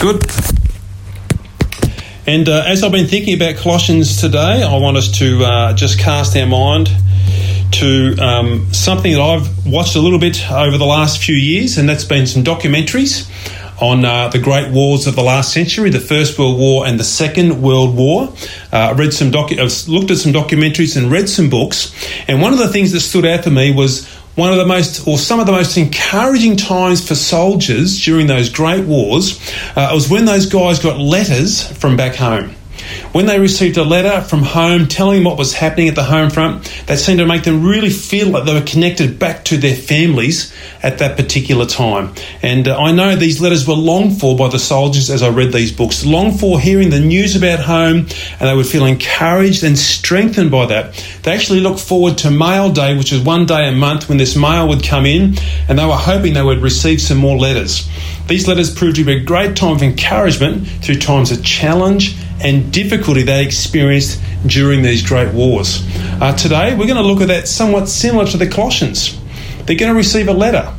good. And uh, as I've been thinking about Colossians today, I want us to uh, just cast our mind to um, something that I've watched a little bit over the last few years, and that's been some documentaries on uh, the great wars of the last century, the First World War and the Second World War. Uh, I read some docu- I've looked at some documentaries and read some books, and one of the things that stood out for me was one of the most, or some of the most encouraging times for soldiers during those great wars uh, was when those guys got letters from back home. When they received a letter from home telling what was happening at the home front, that seemed to make them really feel like they were connected back to their families at that particular time. And uh, I know these letters were longed for by the soldiers as I read these books, longed for hearing the news about home, and they would feel encouraged and strengthened by that. They actually looked forward to mail day, which was one day a month when this mail would come in, and they were hoping they would receive some more letters. These letters proved to be a great time of encouragement through times of challenge and difficulty they experienced during these great wars. Uh, today, we're going to look at that somewhat similar to the Colossians. They're going to receive a letter,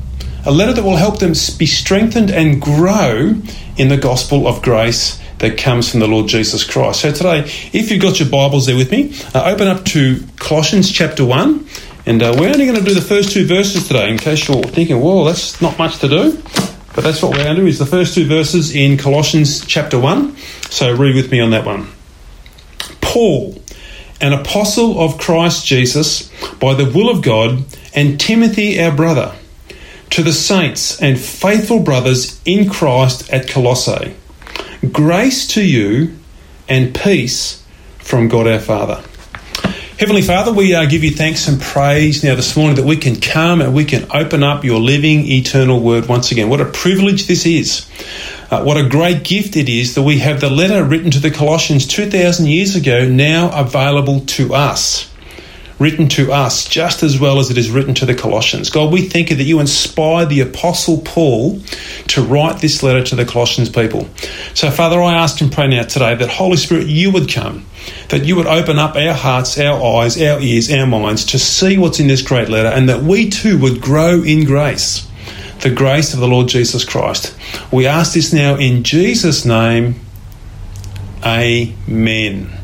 a letter that will help them be strengthened and grow in the gospel of grace that comes from the Lord Jesus Christ. So today, if you've got your Bibles there with me, uh, open up to Colossians chapter 1. And uh, we're only going to do the first two verses today, in case you're thinking, whoa, that's not much to do. But that's what we're going to do, is the first two verses in Colossians chapter 1. So read with me on that one. Paul, an apostle of Christ Jesus, by the will of God, and Timothy, our brother, to the saints and faithful brothers in Christ at Colossae. Grace to you and peace from God our Father. Heavenly Father, we uh, give you thanks and praise now this morning that we can come and we can open up your living, eternal word once again. What a privilege this is. Uh, what a great gift it is that we have the letter written to the Colossians 2,000 years ago now available to us written to us just as well as it is written to the Colossians. God, we thank you that you inspired the Apostle Paul to write this letter to the Colossians people. So, Father, I ask and pray now today that Holy Spirit, you would come, that you would open up our hearts, our eyes, our ears, our minds to see what's in this great letter, and that we too would grow in grace, the grace of the Lord Jesus Christ. We ask this now in Jesus' name. Amen.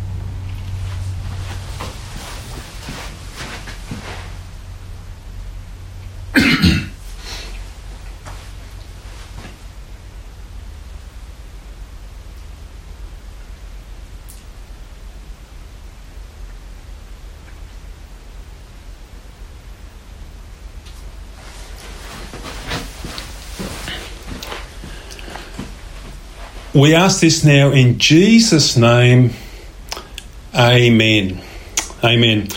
We ask this now in Jesus' name. Amen. Amen.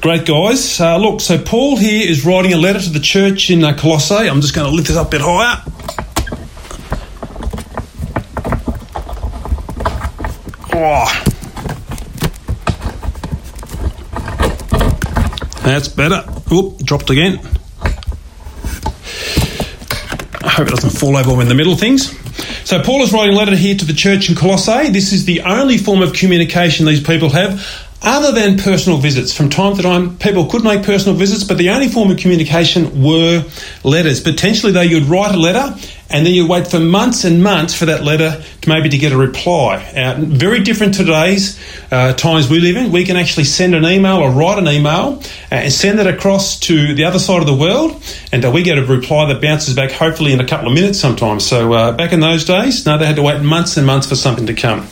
Great, guys. Uh, look, so Paul here is writing a letter to the church in uh, Colossae. I'm just going to lift this up a bit higher. Oh. That's better. Oop, dropped again. I hope it doesn't fall over in the middle things. So Paul is writing a letter here to the church in Colossae. This is the only form of communication these people have other than personal visits. From time to time, people could make personal visits, but the only form of communication were letters. Potentially, though, you'd write a letter and then you wait for months and months for that letter to maybe to get a reply. Uh, very different today's uh, times we live in. We can actually send an email or write an email uh, and send it across to the other side of the world, and uh, we get a reply that bounces back hopefully in a couple of minutes sometimes. So uh, back in those days, no, they had to wait months and months for something to come.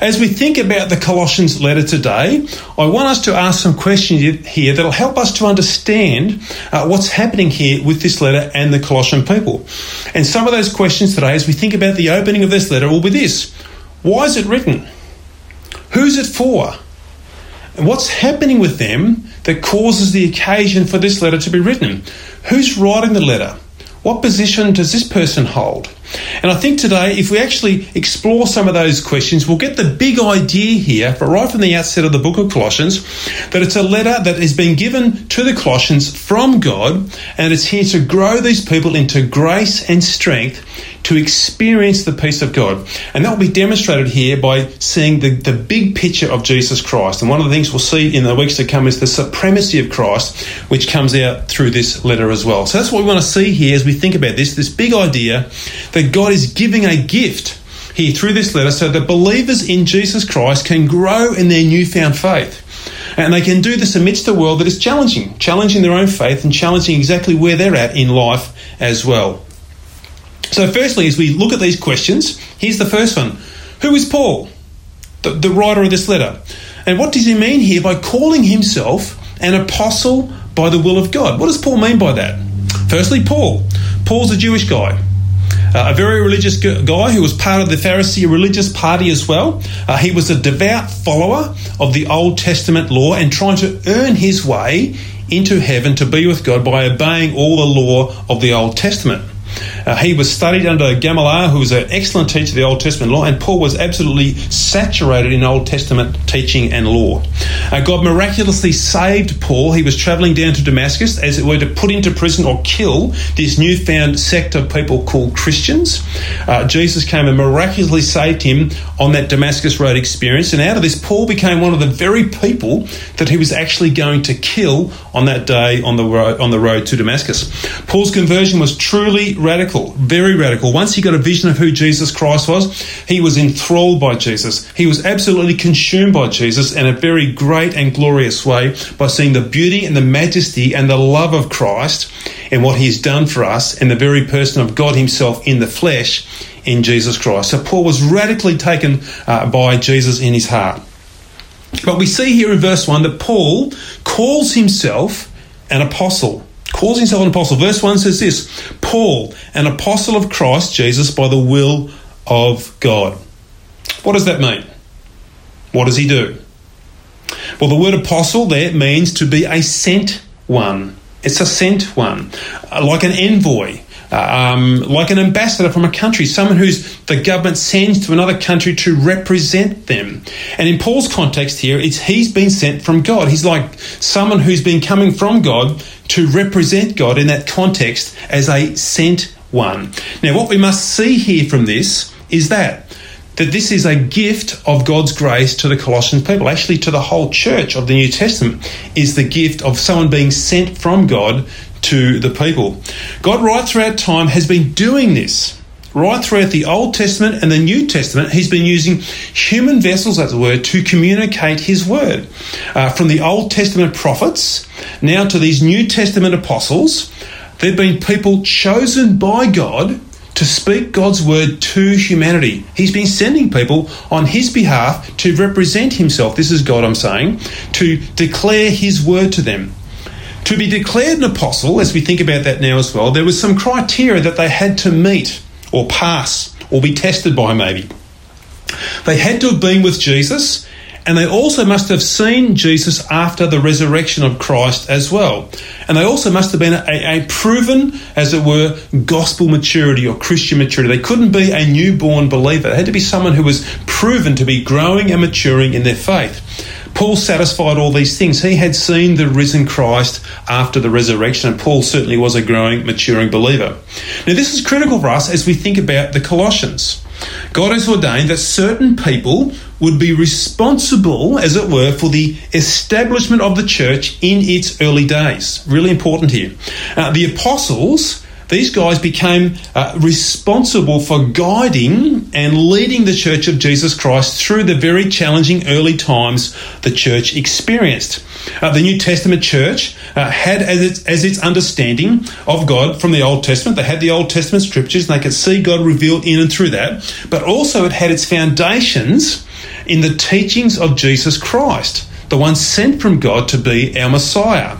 As we think about the Colossians letter today, I want us to ask some questions here that'll help us to understand uh, what's happening here with this letter and the Colossian people. And some of of those questions today as we think about the opening of this letter will be this Why is it written? Who's it for? And what's happening with them that causes the occasion for this letter to be written? Who's writing the letter? What position does this person hold? And I think today, if we actually explore some of those questions, we'll get the big idea here, but right from the outset of the book of Colossians, that it's a letter that has been given to the Colossians from God, and it's here to grow these people into grace and strength to experience the peace of God. And that will be demonstrated here by seeing the, the big picture of Jesus Christ. And one of the things we'll see in the weeks to come is the supremacy of Christ, which comes out through this letter as well. So that's what we want to see here as we think about this this big idea that God is giving a gift here through this letter so that believers in Jesus Christ can grow in their newfound faith. And they can do this amidst a world that is challenging, challenging their own faith and challenging exactly where they're at in life as well. So, firstly, as we look at these questions, here's the first one Who is Paul, the, the writer of this letter? And what does he mean here by calling himself an apostle by the will of God? What does Paul mean by that? Firstly, Paul. Paul's a Jewish guy. Uh, a very religious guy who was part of the Pharisee religious party as well. Uh, he was a devout follower of the Old Testament law and trying to earn his way into heaven to be with God by obeying all the law of the Old Testament. Uh, he was studied under Gamaliel, who was an excellent teacher of the Old Testament law, and Paul was absolutely saturated in Old Testament teaching and law. Uh, God miraculously saved Paul. He was travelling down to Damascus, as it were, to put into prison or kill this newfound sect of people called Christians. Uh, Jesus came and miraculously saved him on that Damascus Road experience, and out of this, Paul became one of the very people that he was actually going to kill on that day on the road, on the road to Damascus. Paul's conversion was truly radical, very radical. Once he got a vision of who Jesus Christ was, he was enthralled by Jesus. He was absolutely consumed by Jesus in a very great and glorious way by seeing the beauty and the majesty and the love of Christ and what he's done for us and the very person of God himself in the flesh in Jesus Christ. So Paul was radically taken uh, by Jesus in his heart. But we see here in verse 1 that Paul calls himself an apostle calls himself an apostle. Verse 1 says this Paul, an apostle of Christ Jesus by the will of God. What does that mean? What does he do? Well, the word apostle there means to be a sent one. It's a sent one, like an envoy, um, like an ambassador from a country, someone who's the government sends to another country to represent them. And in Paul's context here, it's he's been sent from God. He's like someone who's been coming from God to represent God in that context as a sent one. Now, what we must see here from this is that that this is a gift of God's grace to the Colossian people, actually to the whole church of the New Testament, is the gift of someone being sent from God to the people. God, right throughout time, has been doing this. Right throughout the Old Testament and the New Testament, He's been using human vessels, as it were, to communicate His word. Uh, from the Old Testament prophets now to these New Testament apostles, they've been people chosen by God to speak God's word to humanity. He's been sending people on his behalf to represent himself. This is God, I'm saying, to declare his word to them. To be declared an apostle, as we think about that now as well, there was some criteria that they had to meet or pass or be tested by, maybe. They had to have been with Jesus, and they also must have seen Jesus after the resurrection of Christ as well. And they also must have been a, a, proven, as it were, gospel maturity or Christian maturity. They couldn't be a newborn believer. They had to be someone who was proven to be growing and maturing in their faith. Paul satisfied all these things. He had seen the risen Christ after the resurrection, and Paul certainly was a growing, maturing believer. Now, this is critical for us as we think about the Colossians. God has ordained that certain people would be responsible, as it were, for the establishment of the church in its early days. Really important here. Uh, the apostles these guys became uh, responsible for guiding and leading the Church of Jesus Christ through the very challenging early times the church experienced. Uh, the New Testament church uh, had as its, as its understanding of God from the Old Testament, they had the Old Testament scriptures and they could see God revealed in and through that, but also it had its foundations in the teachings of Jesus Christ, the one sent from God to be our Messiah.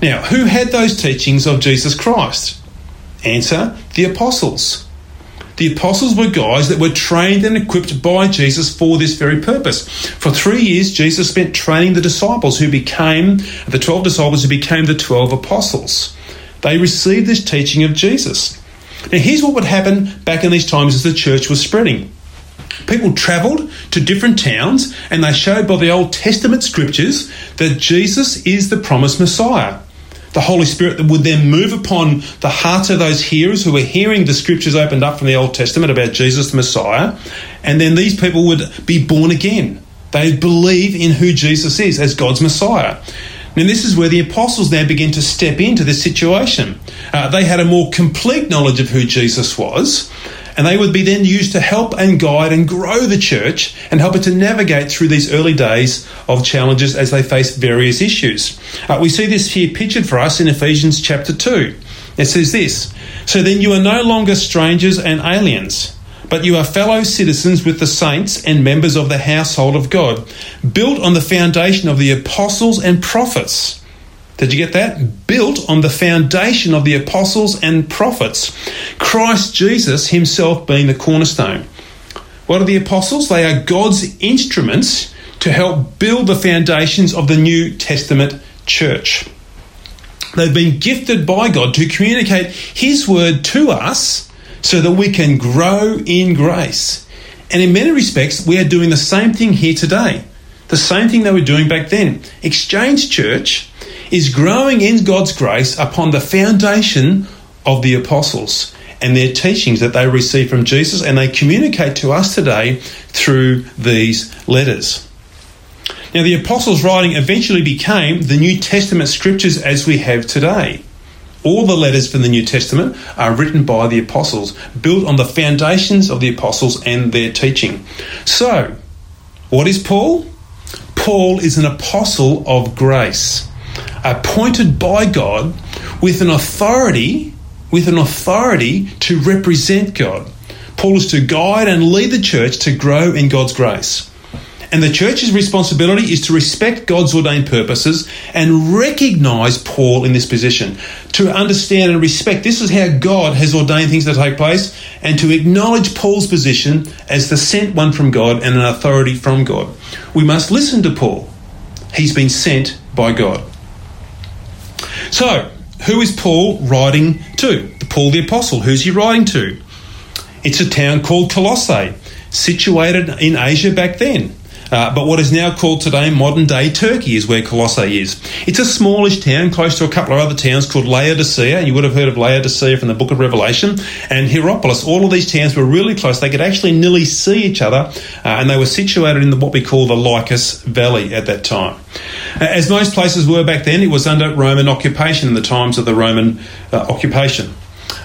Now, who had those teachings of Jesus Christ? Answer the apostles. The apostles were guys that were trained and equipped by Jesus for this very purpose. For three years, Jesus spent training the disciples who became the 12 disciples who became the 12 apostles. They received this teaching of Jesus. Now, here's what would happen back in these times as the church was spreading. People travelled to different towns and they showed by the Old Testament scriptures that Jesus is the promised Messiah the Holy Spirit that would then move upon the hearts of those hearers who were hearing the scriptures opened up from the Old Testament about Jesus the Messiah. And then these people would be born again. They believe in who Jesus is as God's Messiah. Now, this is where the apostles now begin to step into this situation. Uh, they had a more complete knowledge of who Jesus was, And they would be then used to help and guide and grow the church and help it to navigate through these early days of challenges as they face various issues. Uh, we see this here pictured for us in Ephesians chapter 2. It says this So then you are no longer strangers and aliens, but you are fellow citizens with the saints and members of the household of God, built on the foundation of the apostles and prophets. Did you get that? Built on the foundation of the apostles and prophets, Christ Jesus himself being the cornerstone. What are the apostles? They are God's instruments to help build the foundations of the New Testament church. They've been gifted by God to communicate His word to us so that we can grow in grace. And in many respects, we are doing the same thing here today. The same thing they were doing back then. Exchange Church is growing in God's grace upon the foundation of the apostles and their teachings that they receive from Jesus, and they communicate to us today through these letters. Now, the apostles' writing eventually became the New Testament scriptures as we have today. All the letters from the New Testament are written by the apostles, built on the foundations of the apostles and their teaching. So, what is Paul? Paul is an apostle of grace, appointed by God with an authority, with an authority to represent God. Paul is to guide and lead the church to grow in God's grace. And the church's responsibility is to respect God's ordained purposes and recognize Paul in this position, to understand and respect this is how God has ordained things to take place, and to acknowledge Paul's position as the sent one from God and an authority from God. We must listen to Paul. He's been sent by God. So, who is Paul writing to? Paul the Apostle. Who's he writing to? It's a town called Colossae, situated in Asia back then. Uh, but what is now called today modern day Turkey is where Colossae is. It's a smallish town close to a couple of other towns called Laodicea. You would have heard of Laodicea from the book of Revelation and Hierapolis. All of these towns were really close. They could actually nearly see each other uh, and they were situated in the, what we call the Lycus Valley at that time. Uh, as most places were back then, it was under Roman occupation in the times of the Roman uh, occupation.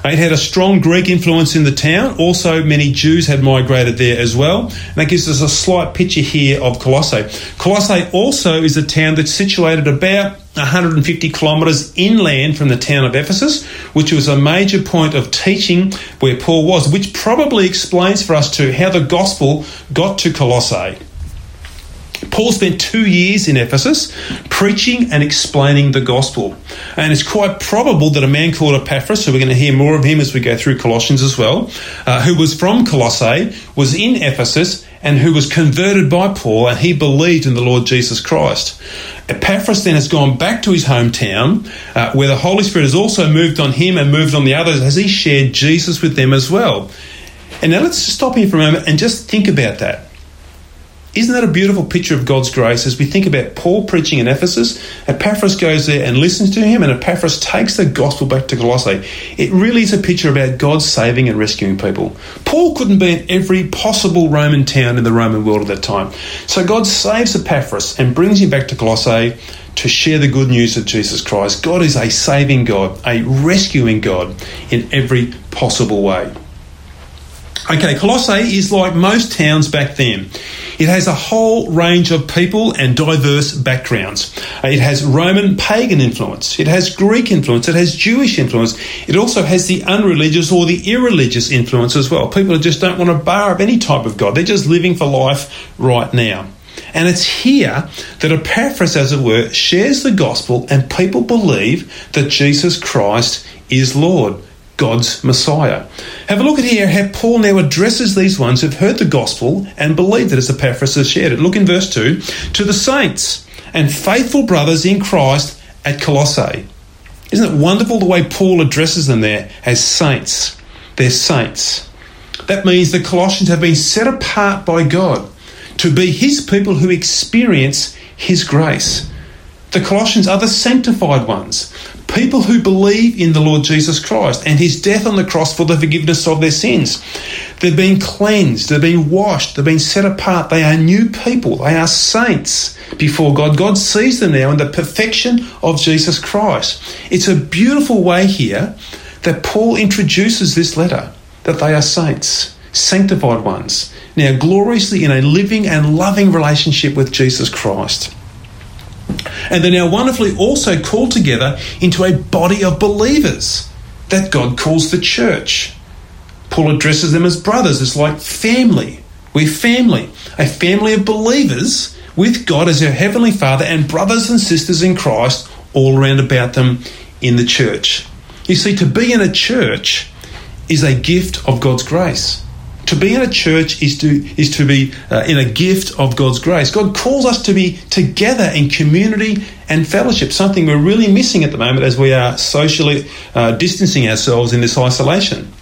It had a strong Greek influence in the town. Also, many Jews had migrated there as well. And that gives us a slight picture here of Colossae. Colossae also is a town that's situated about 150 kilometres inland from the town of Ephesus, which was a major point of teaching where Paul was, which probably explains for us too how the gospel got to Colossae. Paul spent two years in Ephesus preaching and explaining the gospel. And it's quite probable that a man called Epaphras, who we're going to hear more of him as we go through Colossians as well, uh, who was from Colossae, was in Ephesus and who was converted by Paul and he believed in the Lord Jesus Christ. Epaphras then has gone back to his hometown uh, where the Holy Spirit has also moved on him and moved on the others as he shared Jesus with them as well. And now let's stop here for a moment and just think about that. Isn't that a beautiful picture of God's grace as we think about Paul preaching in Ephesus? Epaphras goes there and listens to him, and Epaphras takes the gospel back to Colossae. It really is a picture about God saving and rescuing people. Paul couldn't be in every possible Roman town in the Roman world at that time. So God saves Epaphras and brings him back to Colossae to share the good news of Jesus Christ. God is a saving God, a rescuing God in every possible way. Okay, Colossae is like most towns back then. It has a whole range of people and diverse backgrounds. Uh, it has Roman pagan influence. It has Greek influence. It has Jewish influence. It also has the unreligious or the irreligious influence as well. People who just don't want a bar of any type of God. They're just living for life right now. And it's here that Epaphras, as it were, shares the gospel and people believe that Jesus Christ is Lord. God's Messiah. Have a look at here how Paul now addresses these ones who've heard the gospel and believed it as Epaphras has shared it. Look in verse 2 to the saints and faithful brothers in Christ at Colossae. Isn't it wonderful the way Paul addresses them there as saints? They're saints. That means the Colossians have been set apart by God to be his people who experience his grace. The Colossians are the sanctified ones, people who believe in the Lord Jesus Christ and his death on the cross for the forgiveness of their sins. They've been cleansed, they've been washed, they've been set apart. They are new people, they are saints before God. God sees them now in the perfection of Jesus Christ. It's a beautiful way here that Paul introduces this letter that they are saints, sanctified ones, now gloriously in a living and loving relationship with Jesus Christ. And they're now wonderfully also called together into a body of believers that God calls the church. Paul addresses them as brothers, it's like family. We're family, a family of believers with God as our Heavenly Father and brothers and sisters in Christ all around about them in the church. You see, to be in a church is a gift of God's grace. To be in a church is to is to be uh, in a gift of God's grace. God calls us to be together in community and fellowship, something we're really missing at the moment as we are socially uh, distancing ourselves in this isolation.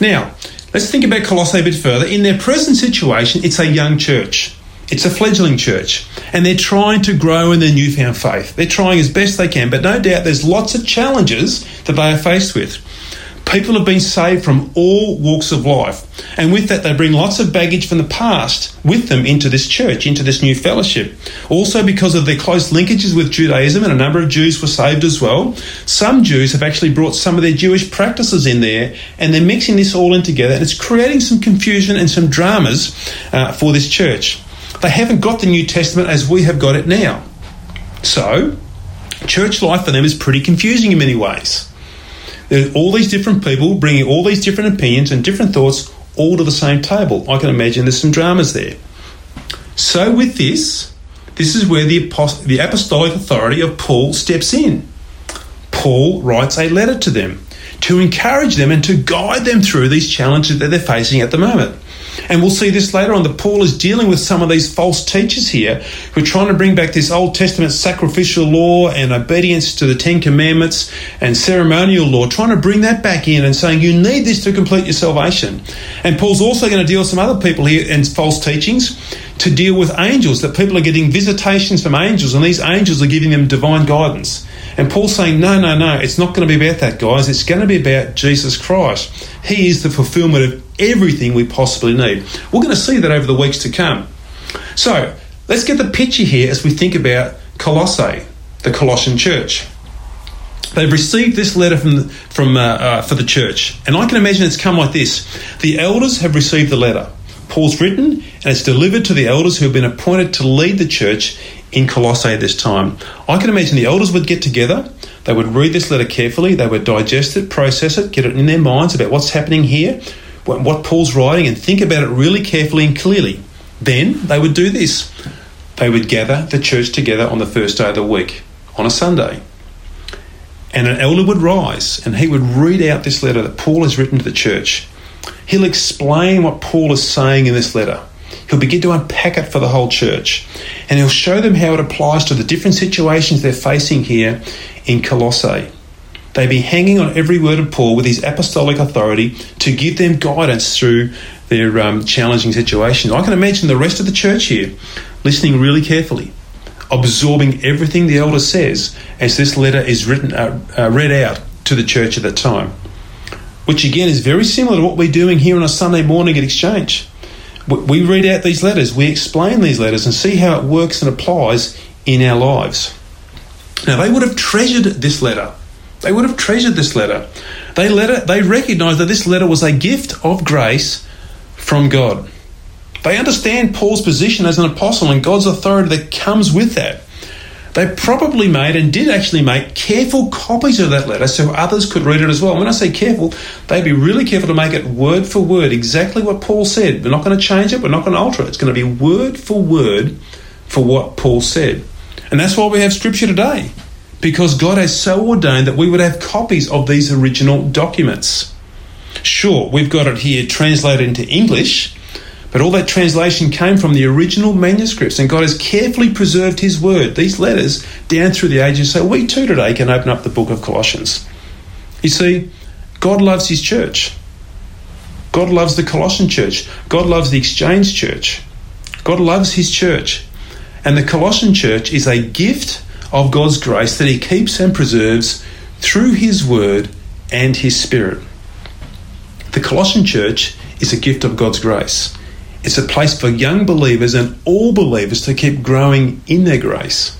Now, let's think about Colossae a bit further. In their present situation, it's a young church. It's a fledgling church, and they're trying to grow in their newfound faith. They're trying as best they can, but no doubt there's lots of challenges that they are faced with. People have been saved from all walks of life. And with that, they bring lots of baggage from the past with them into this church, into this new fellowship. Also, because of their close linkages with Judaism, and a number of Jews were saved as well, some Jews have actually brought some of their Jewish practices in there, and they're mixing this all in together, and it's creating some confusion and some dramas uh, for this church. They haven't got the New Testament as we have got it now. So, church life for them is pretty confusing in many ways. All these different people bringing all these different opinions and different thoughts all to the same table. I can imagine there's some dramas there. So, with this, this is where the, apost- the apostolic authority of Paul steps in. Paul writes a letter to them to encourage them and to guide them through these challenges that they're facing at the moment. And we'll see this later on that Paul is dealing with some of these false teachers here who are trying to bring back this Old Testament sacrificial law and obedience to the Ten Commandments and ceremonial law, trying to bring that back in and saying you need this to complete your salvation. And Paul's also going to deal with some other people here and false teachings to deal with angels, that people are getting visitations from angels and these angels are giving them divine guidance. And Paul's saying, no, no, no, it's not going to be about that, guys. It's going to be about Jesus Christ. He is the fulfillment of everything we possibly need. We're going to see that over the weeks to come. So let's get the picture here as we think about Colossae, the Colossian church. They've received this letter from, from uh, uh, for the church, and I can imagine it's come like this: the elders have received the letter. Paul's written, and it's delivered to the elders who have been appointed to lead the church in Colossae this time. I can imagine the elders would get together, they would read this letter carefully, they would digest it, process it, get it in their minds about what's happening here, what Paul's writing, and think about it really carefully and clearly. Then they would do this they would gather the church together on the first day of the week, on a Sunday. And an elder would rise and he would read out this letter that Paul has written to the church. He'll explain what Paul is saying in this letter. He'll begin to unpack it for the whole church. And he'll show them how it applies to the different situations they're facing here in Colossae. They be hanging on every word of Paul with his apostolic authority to give them guidance through their um, challenging situations. I can imagine the rest of the church here listening really carefully, absorbing everything the elder says as this letter is written, uh, uh, read out to the church at that time. Which again is very similar to what we're doing here on a Sunday morning at Exchange we read out these letters, we explain these letters, and see how it works and applies in our lives. Now, they would have treasured this letter. They would have treasured this letter. They, letter, they recognized that this letter was a gift of grace from God. They understand Paul's position as an apostle and God's authority that comes with that. They probably made and did actually make careful copies of that letter so others could read it as well. when I say careful, they'd be really careful to make it word for word exactly what Paul said. We're not going to change it, we're not going to alter it. It's going to be word for word for what Paul said. And that's why we have scripture today, because God has so ordained that we would have copies of these original documents. Sure, we've got it here translated into English but all that translation came from the original manuscripts, and God has carefully preserved His word, these letters, down through the ages, so we too today can open up the book of Colossians. You see, God loves His church. God loves the Colossian church. God loves the Exchange church. God loves His church. And the Colossian church is a gift of God's grace that He keeps and preserves through His word and His Spirit. The Colossian church is a gift of God's grace. It's a place for young believers and all believers to keep growing in their grace.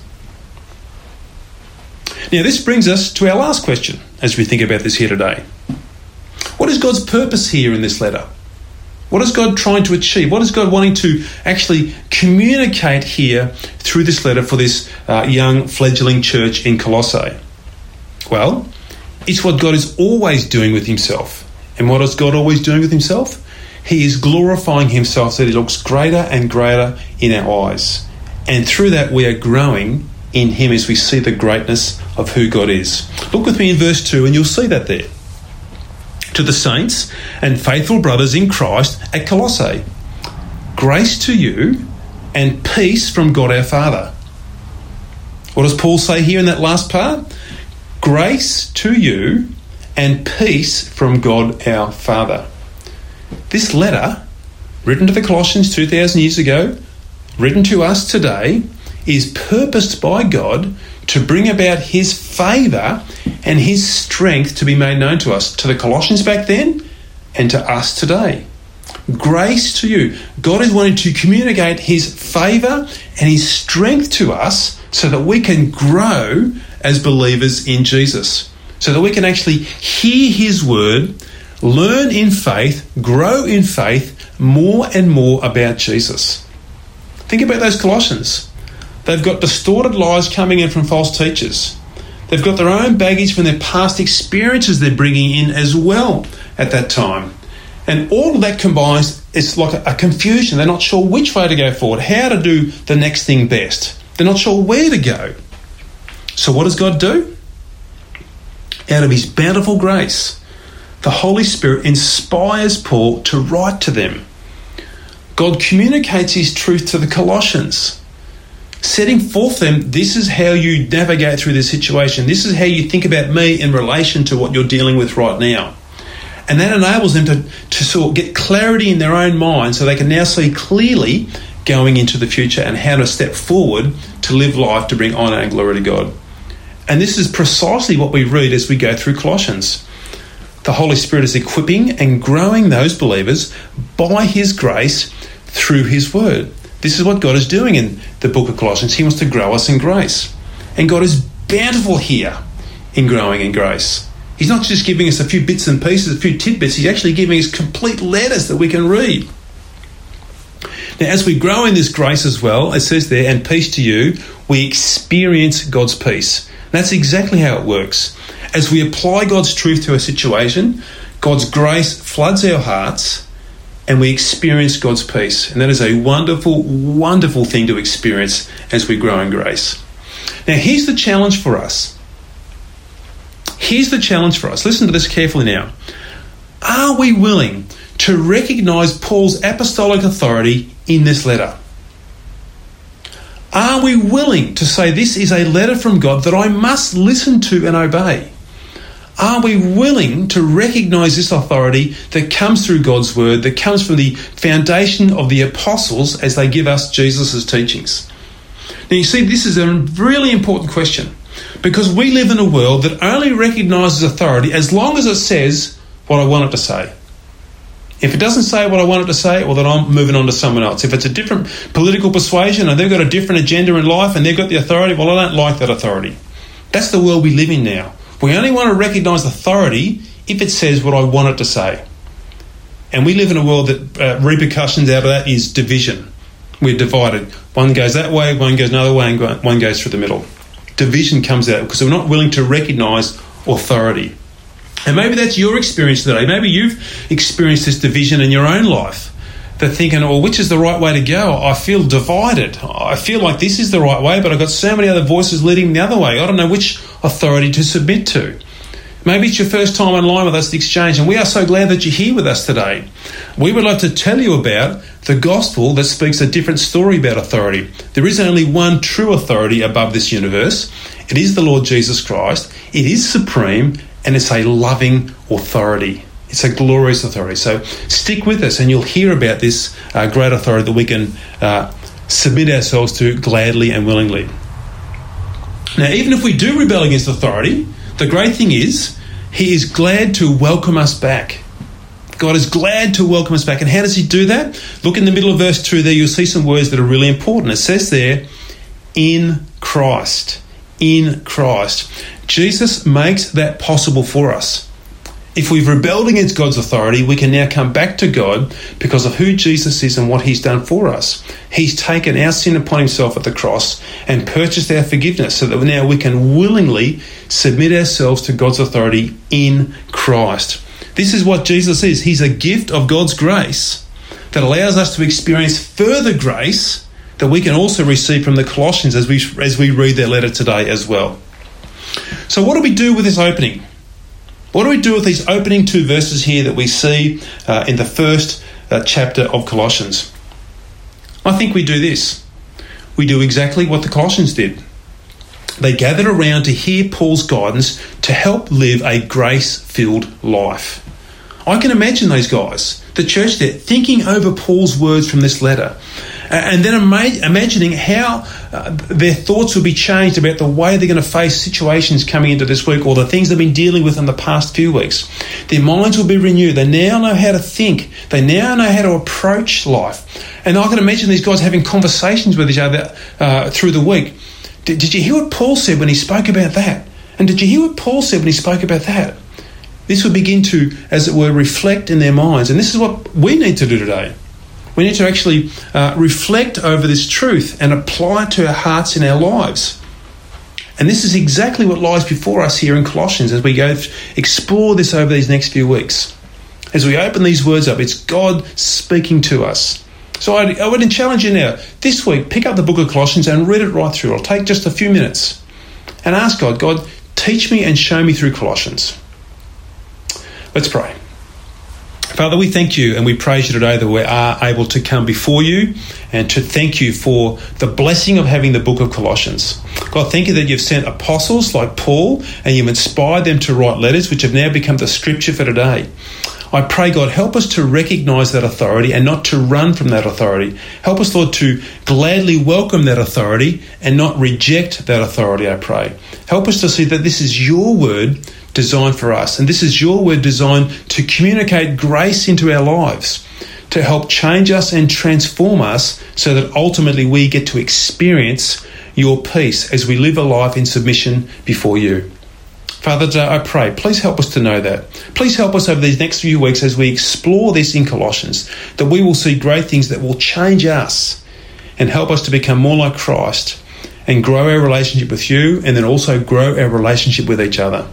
Now, this brings us to our last question as we think about this here today. What is God's purpose here in this letter? What is God trying to achieve? What is God wanting to actually communicate here through this letter for this uh, young fledgling church in Colossae? Well, it's what God is always doing with himself. And what is God always doing with himself? He is glorifying himself so that he looks greater and greater in our eyes. And through that, we are growing in him as we see the greatness of who God is. Look with me in verse 2, and you'll see that there to the saints and faithful brothers in Christ at Colossae. Grace to you and peace from God our Father. What does Paul say here in that last part? Grace to you and peace from God our Father. This letter, written to the Colossians 2,000 years ago, written to us today, is purposed by God to bring about his favour and his strength to be made known to us, to the Colossians back then and to us today. Grace to you. God is wanting to communicate his favour and his strength to us so that we can grow as believers in Jesus. So that we can actually hear his word, learn in faith, grow in faith more and more about Jesus. Think about those Colossians. They've got distorted lies coming in from false teachers. They've got their own baggage from their past experiences they're bringing in as well at that time. And all of that combines, it's like a, confusion. They're not sure which way to go forward, how to do the next thing best. They're not sure where to go. So, what does God do? Out of His bountiful grace, the Holy Spirit inspires Paul to write to them. God communicates His truth to the Colossians setting forth them this is how you navigate through this situation this is how you think about me in relation to what you're dealing with right now and that enables them to, to sort of get clarity in their own mind so they can now see clearly going into the future and how to step forward to live life to bring honour and glory to God. And this is precisely what we read as we go through Colossians. The Holy Spirit is equipping and growing those believers by His grace through His Word. This is what God is doing in the book of Colossians. He wants to grow us in grace. And God is bountiful here in growing in grace. He's not just giving us a few bits and pieces, a few tidbits, He's actually giving us complete letters that we can read. Now, as we grow in this grace as well, it says there, and peace to you, we experience God's peace. That's exactly how it works. As we apply God's truth to a situation, God's grace floods our hearts and we experience God's peace. And that is a wonderful, wonderful thing to experience as we grow in grace. Now, here's the challenge for us. Here's the challenge for us. Listen to this carefully now. Are we willing to recognize Paul's apostolic authority in this letter? Are we willing to say this is a letter from God that I must listen to and obey? Are we willing to recognize this authority that comes through God's word, that comes from the foundation of the apostles as they give us Jesus' teachings? Now, you see, this is a really important question because we live in a world that only recognizes authority as long as it says what I want it to say. If it doesn't say what I want it to say, well, then I'm moving on to someone else. If it's a different political persuasion and they've got a different agenda in life and they've got the authority, well, I don't like that authority. That's the world we live in now. We only want to recognise authority if it says what I want it to say. And we live in a world that uh, repercussions out of that is division. We're divided. One goes that way, one goes another way, and one goes through the middle. Division comes out because we're not willing to recognise authority. And maybe that's your experience today. Maybe you've experienced this division in your own life. They're thinking, well, which is the right way to go? I feel divided. I feel like this is the right way, but I've got so many other voices leading the other way. I don't know which authority to submit to. Maybe it's your first time online with us at Exchange, and we are so glad that you're here with us today. We would like to tell you about the gospel that speaks a different story about authority. There is only one true authority above this universe. It is the Lord Jesus Christ. It is supreme, and it's a loving authority. It's a glorious authority. So stick with us, and you'll hear about this uh, great authority that we can uh, submit ourselves to gladly and willingly. Now, even if we do rebel against authority, the great thing is, He is glad to welcome us back. God is glad to welcome us back. And how does He do that? Look in the middle of verse 2 there, you'll see some words that are really important. It says there, in Christ. In Christ. Jesus makes that possible for us. If we've rebelled against God's authority, we can now come back to God because of who Jesus is and what he's done for us. He's taken our sin upon himself at the cross and purchased our forgiveness so that now we can willingly submit ourselves to God's authority in Christ. This is what Jesus is. He's a gift of God's grace that allows us to experience further grace that we can also receive from the Colossians as we as we read their letter today as well. So what do we do with this opening? What do we do with these opening two verses here that we see uh, in the first uh, chapter of Colossians? I think we do this. We do exactly what the Colossians did. They gathered around to hear Paul's guidance to help live a grace filled life. I can imagine those guys, the church there, thinking over Paul's words from this letter and then imagining how uh, their thoughts will be changed about the way they're going to face situations coming into this week or the things they've been dealing with in the past few weeks. Their minds will be renewed. They now know how to think. They now know how to approach life. And I can imagine these guys having conversations with each other uh, through the week. Did, did you hear what Paul said when he spoke about that? And did you hear what Paul said when he spoke about that? This would begin to, as it were, reflect in their minds. And this is what we need to do today. We need to actually uh, reflect over this truth and apply it to our hearts and our lives. And this is exactly what lies before us here in Colossians as we go explore this over these next few weeks. As we open these words up, it's God speaking to us. So I, I would challenge you now, this week, pick up the book of Colossians and read it right through. It'll take just a few minutes. And ask God, God, teach me and show me through Colossians. Let's pray. Father, we thank you and we praise you today that we are able to come before you and to thank you for the blessing of having the book of Colossians. God, thank you that you've sent apostles like Paul and you've inspired them to write letters which have now become the scripture for today. I pray, God, help us to recognize that authority and not to run from that authority. Help us, Lord, to gladly welcome that authority and not reject that authority, I pray. Help us to see that this is your word designed for us. And this is your word designed to communicate grace into our lives, to help change us and transform us so that ultimately we get to experience your peace as we live a life in submission before you. Father, I pray, please help us to know that. Please help us over these next few weeks as we explore this in Colossians, that we will see great things that will change us and help us to become more like Christ and grow our relationship with you and then also grow our relationship with each other.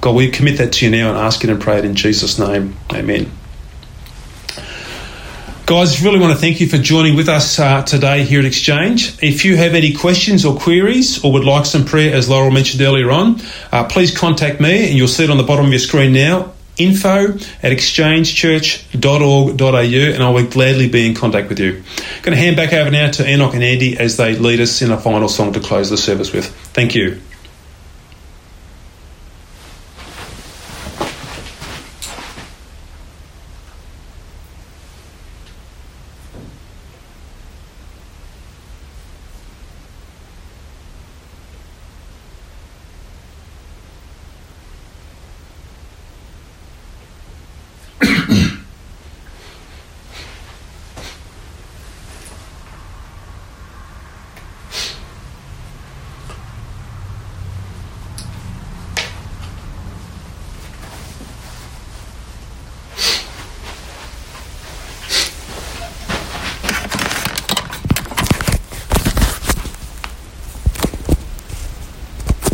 God, we commit that to you now and ask it and pray it in Jesus' name. Amen. Guys, really want to thank you for joining with us uh, today here at Exchange. If you have any questions or queries or would like some prayer, as Laurel mentioned earlier on, uh, please contact me and you'll see it on the bottom of your screen now info at exchangechurch.org.au and I will gladly be in contact with you. I'm going to hand back over now to Enoch and Andy as they lead us in a final song to close the service with. Thank you.